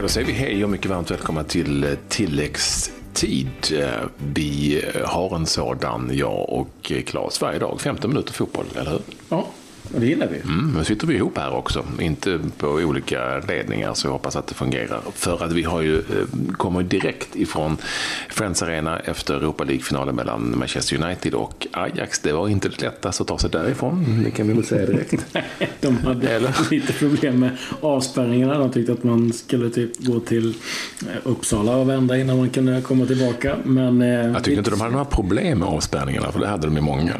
Ja, då säger vi hej och mycket varmt välkomna till eh, tilläggstid. Eh, vi eh, har en sådan, jag och Claes, varje dag. 15 minuter fotboll, eller hur? Ja, och det gillar vi. Mm, nu sitter vi ihop här också, inte på olika ledningar, så jag hoppas att det fungerar. För att vi har ju, eh, kommer direkt ifrån Friends Arena efter Europa League-finalen mellan Manchester United och Ajax. Det var inte det lättaste att ta sig därifrån, det kan vi väl säga direkt. De hade lite problem med avspärrningarna. De tyckte att man skulle typ gå till eh, Uppsala och vända innan man kunde komma tillbaka. Men, eh, Jag tycker inte de hade några problem med avspärrningarna, för det hade de ju många.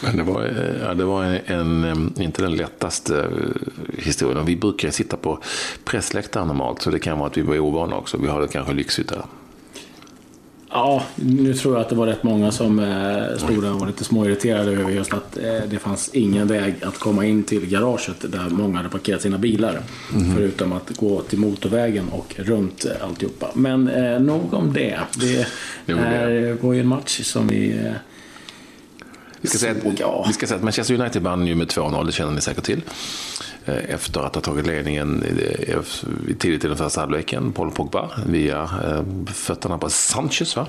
Men det var, det var en, inte den lättaste eh, historien. Vi brukar sitta på pressläktaren normalt, så det kan vara att vi var ovana också. Vi har det kanske lyxigt där. Ja, nu tror jag att det var rätt många som eh, stod där och var lite småirriterade över just att eh, det fanns ingen väg att komma in till garaget där många hade parkerat sina bilar. Förutom att gå till motorvägen och runt eh, alltihopa. Men eh, nog om det. Det om det. är, var ju en match som vi... Eh, Vi ska, säga att, vi ska säga att Manchester United vann ju med 2-0, det känner ni säkert till. Eh, Efter att ha tagit ledningen i- i- tidigt i den första halvleken, Paul Pogba, via eh, fötterna på Sanchez. Va?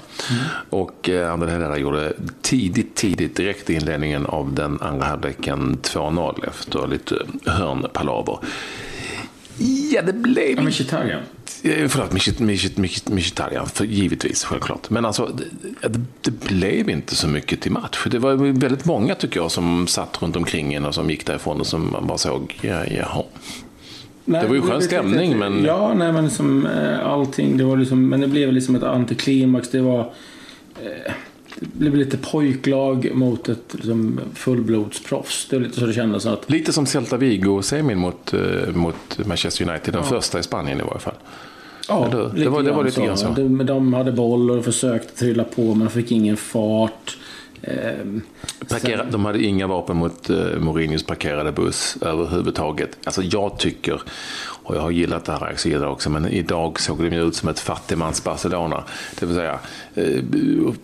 Och eh, André Herrera gjorde tidigt, tidigt, direkt i inledningen av den andra halvleken 2-0 efter lite hörnpalaver. Ja, det blev Ja, Mkhitaryan. Eh, Förlåt, Mkhitaryan, för givetvis, självklart. Men alltså, det, det, blev inte så mycket till match. Det var väldigt många, tycker jag, som satt runt omkring en och som gick därifrån och som man bara såg, ja, jaha. Nej, Det var ju skön stämning, men- Ja, nej men liksom allting. Det var liksom, men det blev liksom ett antiklimax. Det var... Eh, det blev lite pojklag mot ett liksom, fullblodsproffs. Det är lite så det kändes. Att, Lite som Celta Vigo-semin mot, eh, mot Manchester United, den första i Spanien i varje fall. Eller hur? Det var- det var lite grann så. De, de hade boll och försökte trilla på men fick ingen fart. Eh, Parkera, de hade inga vapen mot uh, Mourinhos parkerade buss överhuvudtaget. Alltså jag tycker, och jag har gillat det här Axel också, men idag såg de ju ut som ett fattigmans Barcelona. Det vill säga, eh,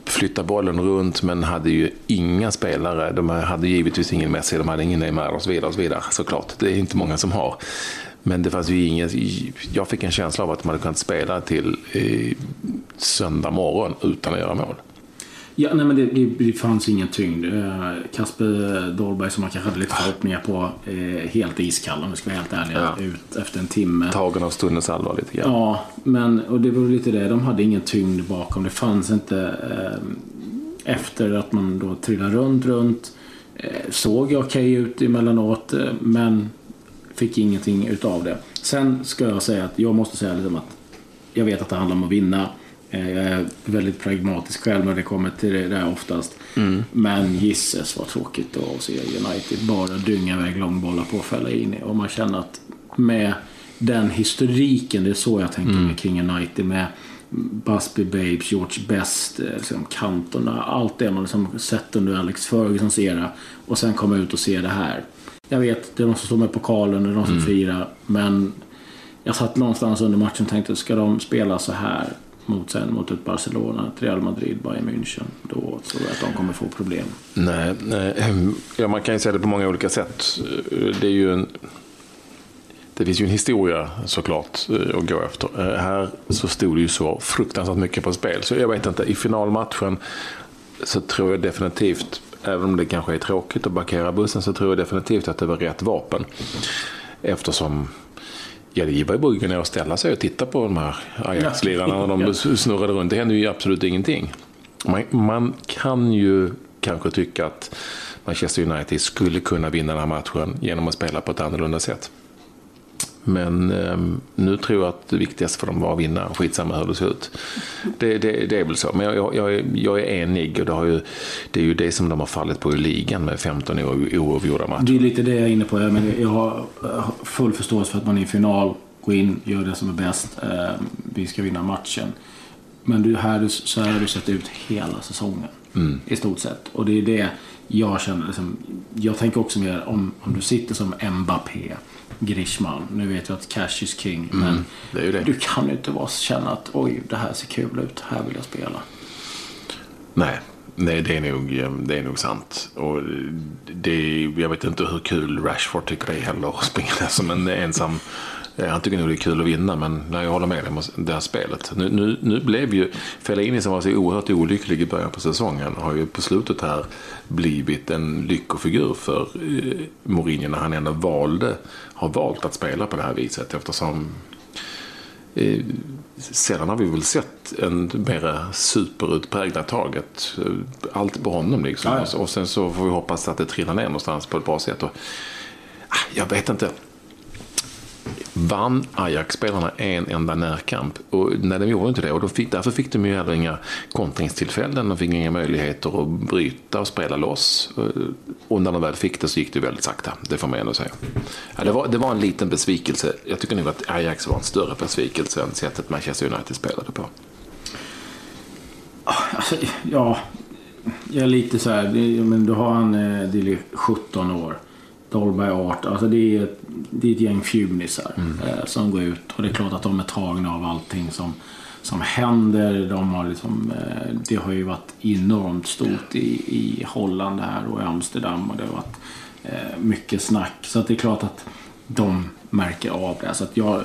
flytta bollen runt men hade ju inga spelare. De hade givetvis ingen Messi, de hade ingen Neymar och så vidare. Och så vidare såklart. Det är inte många som har. Men det fanns ju ingen, jag fick en känsla av att de hade kunnat spela till eh, söndag morgon utan att göra mål. Ja, nej men det, det, det fanns ingen tyngd. Eh, Kasper Dahlberg som man kanske hade lite förhoppningar på, eh, helt iskall om vi ska vara helt ärliga, Ja. ut efter en timme. Tagen av stundens allvar lite grann. Ja, men och det var lite det. De hade ingen tyngd bakom. Det fanns inte eh, efter att man då trillade runt, runt. Eh, såg okej ut emellanåt, eh, men fick ingenting utav det. Sen ska jag säga att jag måste säga liksom att jag vet att det handlar om att vinna. Eh, Jag är väldigt pragmatisk själv när det kommer till det där oftast. Men gisses vad tråkigt att se United bara dynga iväg långbollar på Fellaini. Och man känner att med den historiken, det är så jag tänker mig kring United. Med Busby Babes, George Best, eh, liksom kantorna. Allt det man liksom sett under Alex Fergusons era. Och sen komma ut och se det här. Jag vet, det är de som står med pokalen, det är de som firar. Men jag satt någonstans under matchen och tänkte, ska de spela så här mot, sen, mot ett Barcelona, ett Real Madrid, Bayern München, då tror jag att de kommer få problem. Nej, nej, ja, man kan ju säga det på många olika sätt. Det är ju en... Det finns ju en historia såklart eh, att gå efter. Eh, här så stod det ju så fruktansvärt mycket på spel. Så jag vet inte, i finalmatchen så tror jag definitivt, även om det kanske är tråkigt att backera bussen, så tror jag definitivt att det var rätt vapen. Eftersom Ja, det var ju bara och ställa sig och titta på de här Ajax-lirarna när de snurrade runt. Det hände ju absolut ingenting. Man, man kan ju kanske tycka att Manchester United skulle kunna vinna den här matchen genom att spela på ett annorlunda sätt. Men eh, nu tror jag att det viktigaste för dem var att vinna, skitsamma hur det ser ut. Det, det, det är väl så, men jag, jag, jag, är, enig och det, har ju, det är ju det som de har fallit på i ligan med 15 o- oavgjorda matcher. Det är lite det jag är inne på. Men jag har full förståelse för att man i final, går in, gör det som är bäst. Eh, Vi ska vinna matchen. Men du, här, så här har du sett ut hela säsongen. I stort sett. Och det är det jag känner. Liksom, jag tänker också mer om, om du sitter som Mbappé, Grishman. Nu vet jag att cash is king. Men det det. du kan ju inte bara känna att oj, det här ser kul ut. Här vill jag spela. Nej, nej det, är nog, det är nog sant. Och det, jag vet inte hur kul Rashford tycker det är heller att springa där som en ensam Eh, Han tycker nog det är kul att vinna, men nej, jag håller med dig om det här spelet. Nu, nu, nu blev ju Fellaini som var så oerhört olycklig i början på säsongen har ju på slutet här blivit en lyckofigur för eh, Mourinho när han ändå valde, har valt att spela på det här viset eftersom eh, Sällan har vi väl sett en mera superutpräglat taget. eh, Allt på honom liksom. Ja, ja. Och sen så får vi hoppas att det trillar ner någonstans på ett bra sätt. Och, ah, jag vet inte. Vann Ajax-spelarna en enda närkamp? Och nej, de gjorde inte det. Och då fick, därför fick de ju heller inga kontringstillfällen. De fick inga möjligheter att bryta och spela loss. Eh, och när de väl fick det så gick det väldigt sakta. Det får man ändå säga. Ja, det, var, det var en liten besvikelse. Jag tycker nog att Ajax var en större besvikelse än sättet Manchester United spelade på. Alltså, ja, jag är lite så här. Men du har han eh, 17 år. Dolberg 18. Alltså det är, det är ett gäng fjunisar eh, som går ut. Och det är klart att de är tagna av allting som, som händer. De har liksom, eh, det har ju varit enormt stort i, i Holland här och i Amsterdam. Och det har varit eh, mycket snack. Så det är klart att de märker av det. Så att jag,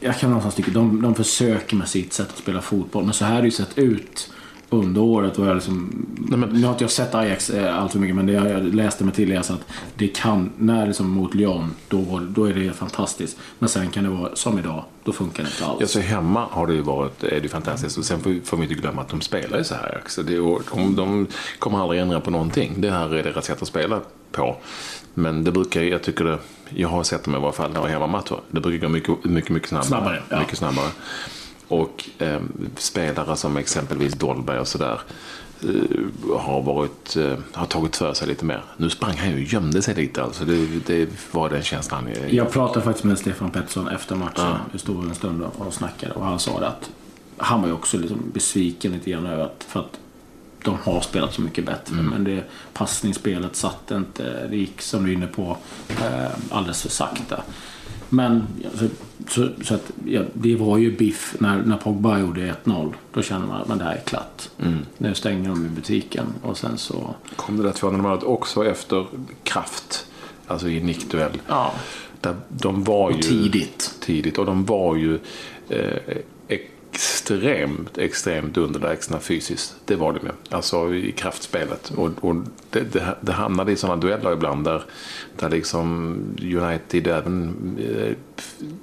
jag kan någonstans tycka de, de försöker med sitt sätt att spela fotboll. Men så här har det ju sett ut under året. Och jag liksom, men- Nu har inte jag sett Ajax eh, allt för mycket men det jag läste mig till är så att det kan, när liksom mot Lyon, då, var- då är det fantastiskt. Men sen kan det vara som idag, då funkar det inte alls. Ja, så hemma har det ju varit, är det fantastiskt. Och sen får, får vi inte glömma att de spelar ju så här. Så det, de, de kommer aldrig ändra på någonting. Det här är deras sätt att spela på. Men det brukar, jag tycker det, jag har sett dem i varje fall när det var hemmamatcher. Det brukar gå mycket, mycket, mycket snabbare. Snabbare, ja. Mycket snabbare. Och eh, spelare som exempelvis Dolberg och sådär eh, har, varit, eh, har tagit för sig lite mer. Nu sprang han ju och gömde sig lite. Alltså det, det var den känslan. jag- Jag pratade faktiskt med Stefan Pettersson efter matchen. Vi stod en stund och snackade och han sa det att han var ju också liksom besviken lite grann över att, för att de har spelat så mycket bättre. Men det passningsspelet satt inte. Det gick som du är inne på eh, alldeles för sakta. Men så, så, så att, ja, det var ju biff när, när Pogba gjorde 1-0. Då kände man att men det här är klart. Nu stänger de i butiken och sen så... kom det där 200 målet också efter kraft. Alltså i nickduell. Ja, Där de var ju, tidigt. Tidigt. Och de var ju eh, extremt, extremt underlägsna fysiskt. Det var de ju. Alltså i kraftspelet. Och, och det, det, det hamnade i sådana dueller ibland där, där liksom United även eh,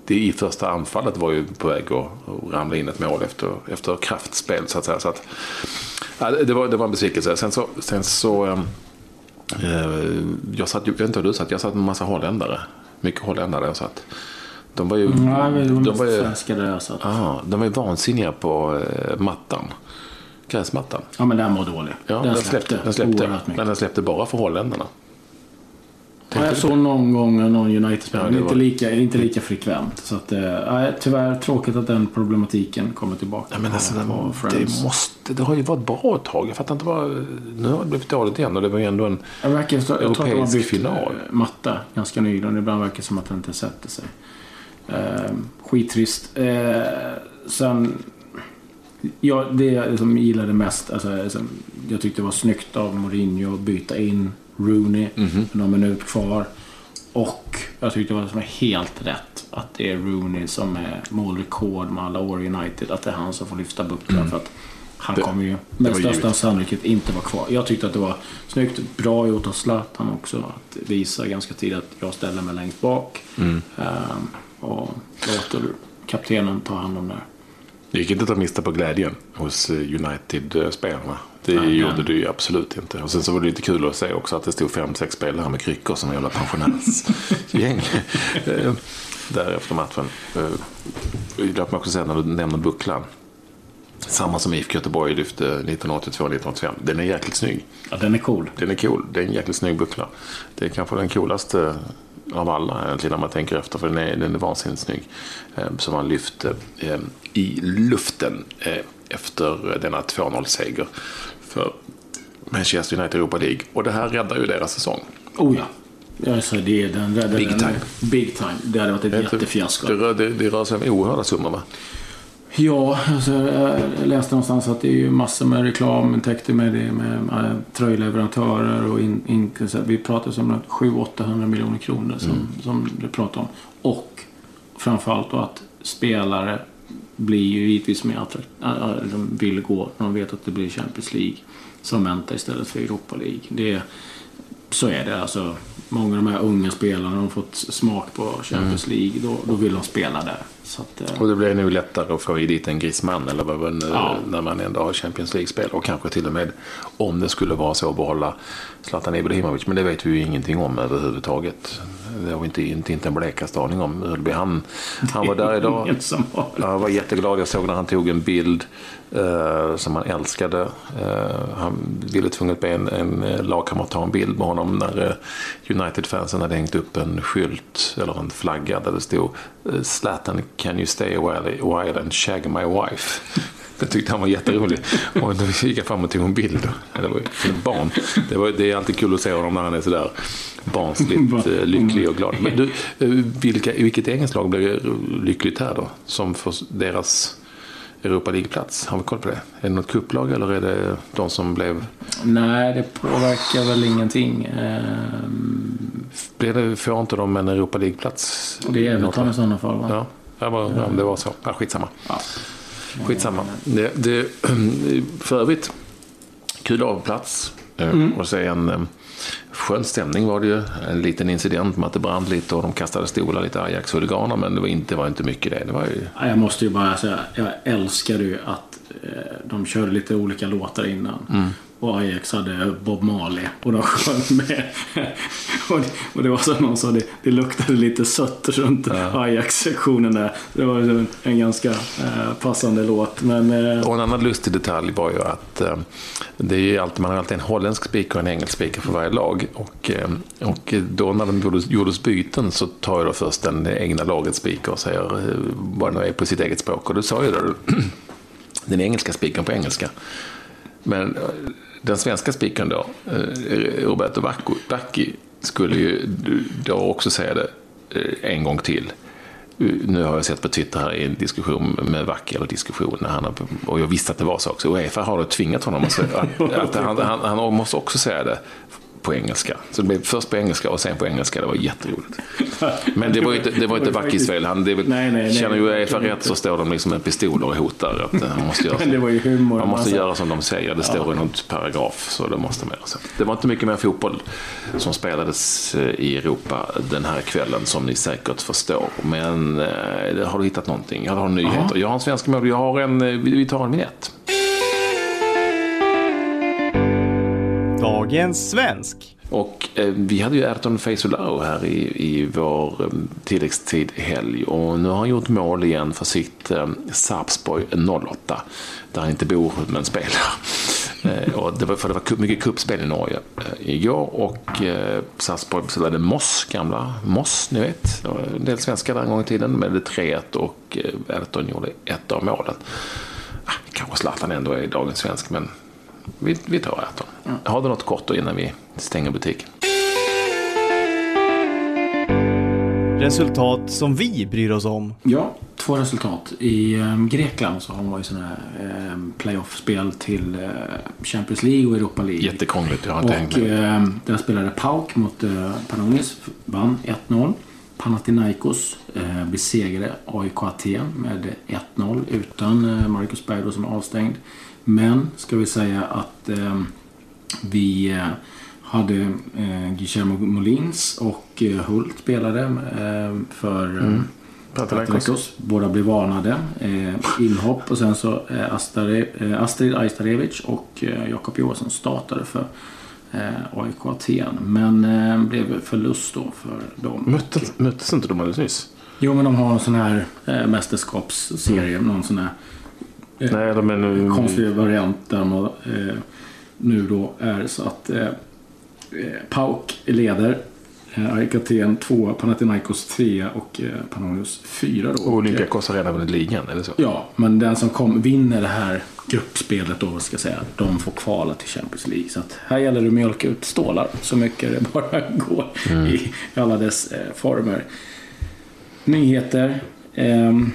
det i första anfallet var ju på väg att, ramla in ett mål efter, efter kraftspel så att säga. Så att, ja, det, var, det var en besvikelse. Sen så, sen så ehm, Eh, jag satt, jag vet inte hur du satt, jag satt med en massa holländare. Mycket holländare jag satt. De var ju, Nej, men de, de var ju, svenska där så att... ah, de var ju vansinniga på eh, mattan. Gräsmattan. Ja, men den var dålig. Ja, den, släppte, den släppte. mycket. Men den släppte bara för holländarna. Ja, jag såg någon gång någon United-spelare, Ja, men det inte lika, inte lika frekvent. Så att, eh, tyvärr tråkigt att den problematiken kommer tillbaka. Ja, men alltså, det, det, måste, det har ju varit bra ett tag. Jag fattar inte vad... Nu har det blivit dåligt igen och det var ju ändå en... Jag, verkar, jag tror att de har Europeisk bytt final. eh, matta ganska nyligen. Ibland verkar det som att den inte sätter sig. Eh, skittrist. Eh, sen... Ja, det jag liksom gillade mest, alltså, liksom, jag tyckte det var snyggt av Mourinho att byta in Rooney Mhm. med någon minut kvar. Och jag tyckte det var liksom helt rätt att det är Rooney som är målrekord med alla år i United. Att det är han som får lyfta bucklan. För att han Det- kommer ju med största givet. sannolikhet inte vara kvar. Jag tyckte att det var snyggt. Bra gjort av Zlatan också. Att visa ganska tidigt att jag ställer mig längst bak. Mm. Ehm, och låter kaptenen ta hand om det. Det gick inte att ta miste på glädjen hos eh, United-spelarna. Det Nej, gjorde nej. det ju absolut inte. Och sen så var det lite kul att se också att det stod fem, sex spelare med kryckor som jävla pensionärsgäng. Eh, Där efter matchen. Eh, Låt mig också säga när du nämner bucklan. Samma som IFK Göteborg lyfte 1982-1985. Den är jäkligt snygg. Ja, den är cool. Den är cool. Det är en jäkligt snygg buckla. Det är kanske den coolaste av alla egentligen när man tänker efter. För den är, den är vansinnigt snygg. Eh, som man lyfte eh, i luften eh, efter denna 2-0-seger för Manchester United Europa League. Och det här räddar ju deras säsong. Oh ja. Jag sa det, den räddade Big time. Big time. Det hade varit ett jättefiasko. Det, det, det rör sig om oerhörda summor va? Ja, alltså, jag läste någonstans att det är ju massor med reklamintäkter med det med äh, tröjleverantörer och in, in, vi pratar om 700-800 miljoner kronor som, som du pratar om. Och framförallt då att spelare blir ju givetvis mer attraktiva. De vill gå när de vet att det blir Champions League som väntar istället för Europa League. Det, så är det. Alltså, många av de här unga spelarna har fått smak på Champions mm. League. Då, då vill de spela där. Att, eh... Och det blir nog lättare att få i dit en Griezmann eller vad nu, ja. när man ändå har Champions League-spel. Och kanske till och med om det skulle vara så att behålla Zlatan Ibrahimovic. Men det vet vi ju ingenting om överhuvudtaget. Det har vi inte, inte, inte en blekaste aning om. Ölby, han, han var där idag. Jag var jätteglad. Jag såg när han tog en bild uh, som han älskade. Uh, han ville tvunget be en, en lagkamrat ta en bild med honom när uh, United-fansen hade hängt upp en skylt eller en flagga där det stod Zlatan can you stay a while, a while and shag my wife. Det tyckte han var jätterolig. Och då gick jag fram och tog en bild. Det var ett barn. Det, var, det är alltid kul att se honom när han är sådär barnsligt eh, lycklig och glad. Men du, eh, vilka, vilket engelskt lag blev lyckligt här då? Som för deras Europa League-plats? Har vi koll på det? Är det något kupplag eller är det de som blev... Nej, det påverkar väl ingenting. Blir det, får inte de en Europa League-plats? Det är Everton i sådana fall va? Ja, ja, bara, ja, det var så. Ja, skitsamma. Ja. Skitsamma. Det, det, för övrigt, kul avplats. Eh, mm. Och se en eh, skön stämning var det ju. En liten incident med att det brann lite och de kastade stolar, lite Ajax-huliganer. Men det var inte, var inte mycket det. det var ju... Jag måste ju bara säga, jag älskade ju att eh, de körde lite olika låtar innan. Mm och Ajax hade Bob Marley och de sjöng med. och, det, och det var som någon sa, det, det luktade lite sött runt ja. Ajax-sektionen där. Det var en ganska eh, passande låt. Men, eh... Och en annan lustig detalj var ju att eh, det är ju alltid, man har alltid en holländsk speaker och en engelsk speaker för varje lag. Och, eh, och då när de gjordes, gjordes byten så tar ju då först den egna lagets speaker och säger eh, vad det nu är på sitt eget språk. Och då sa ju då den engelska speakern på engelska. Men den svenska spikern då, eh, Roberto Bacchi, skulle ju då också säga det eh, en gång till. Nu har jag sett på Twitter här i en diskussion med Vacki, eller diskussion, när han, och jag visste att det var så också. Uefa har då tvingat honom att säga att han, han, han måste också säga det på engelska. Så det blev först på engelska och sen på engelska. Det var jätteroligt. Men det var ju inte, det var inte Vackis fel. Han, det, nej, nej, känner ju Uefa rätt så står de liksom med pistoler och hotar. Att han måste göra, det var ju humor. Man måste göra som de säger. Det står ja. i någon paragraf. Så det måste man göra. Det var inte mycket mer fotboll som spelades eh, i Europa den här kvällen som ni säkert förstår. Men eh, har du hittat någonting? Jag har nyheter. Aha. Jag har en svensk mål. Jag har en, eh, vi tar en vinjett. Dagens svensk. Och eh, vi hade ju Erton Feysolao här i, i vår eh, tilläggstid helg och nu har han gjort mål igen för sitt eh, Sarpsborg 08 där han inte bor men spelar. Eh, och det var, för det var mycket kuppspel i Norge eh, igår och eh, Sarpsborg spelade Moss, gamla Moss, ni vet. Det var en del svenskar där en gång i tiden med det 3-1 och eh, Erton gjorde ett av målen. Ah, kanske Zlatan ändå är dagens svensk men vi, vi tar Erton. Mm. Har du något kort då innan vi stänger butiken? Resultat som vi bryr oss om. Ja, två resultat. I um, Grekland så har man ju sådana här um, playoff-spel till uh, Champions League och Europa League. Jättekrångligt, jag har inte och, hängt med. Um, där spelade Pauk mot uh, Panonis, vann 1-0. Panathinaikos uh, besegrade AIK Aten med 1-0 utan uh, Marcus Berg som avstängd. Men ska vi säga att eh, vi eh, hade eh, Guillermo Molins och eh, Hult spelade eh, för eh, mm. Panathinaikos. Båda blev varnade. Eh, inhopp och sen så Astare, Astrid Ajstarevic och Jakob Johansson startade för AIK Aten. Men blev förlust då för dem. Möttes, möttes inte de alldeles nyss? Jo, men de har en sån här mästerskapsserie. Mm. Någon sån här Nej, de är nu... konstig variant där man eh, nu då är så att eh, eh Pauk leder. Eh, AIK Aten 2, Panathinaikos 3 och eh, Pannonius 4. Och Olympiakos har redan vunnit ligan, eller så? Ja, men den som kom, vinner det här gruppspelet då, ska jag säga, de får kvala till Champions League. Så att här gäller det att mjölka ut stålar så mycket det bara går mm. i alla dess eh, former. Nyheter. Um,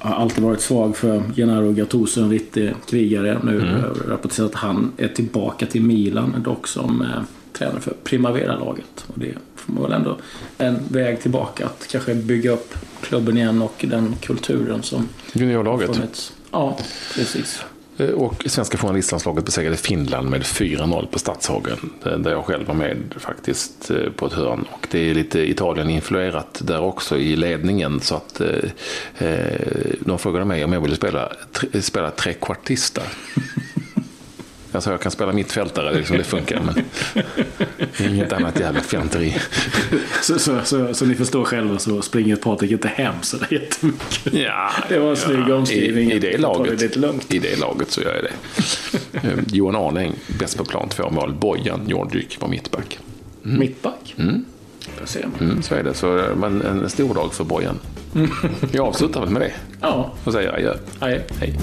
har alltid varit svag för Gennaro Gattuso, en riktig krigare. Nu mm. rapporteras att han är tillbaka till Milan, dock som eh, tränare för Primavera-laget. Och det får man väl ändå en väg tillbaka att kanske bygga upp klubben igen och den kulturen som Juniorlaget. funnits. Ja, precis. Eh, och svenska journalistlandslaget besegrade Finland med 4-0 på Stadshagen. Eh, där jag själv var med faktiskt eh, på ett hörn. Och det är lite Italien-influerat där också i ledningen. Så att eh, eh, de frågade mig om jag ville spela, tre, spela trekvartista. Jag sa jag kan spela mittfältare, liksom det funkar. Men inget annat jävla fjanteri. Så, så, så, så ni förstår själva så springer Patrik inte hem så det är jättemycket. Ja, Det var en snygg omskrivning. I, i, det det laget, lugnt. I det laget så gör jag det. Eh, Johan Arning, bäst på plan, två mål. Bojan Jordyk var mittback. Mittback. Där ser man. Mm, så är det. Så, men en stor dag för Bojan. Jag avslutar väl med det Ja, och säger adjö. nej. Hej.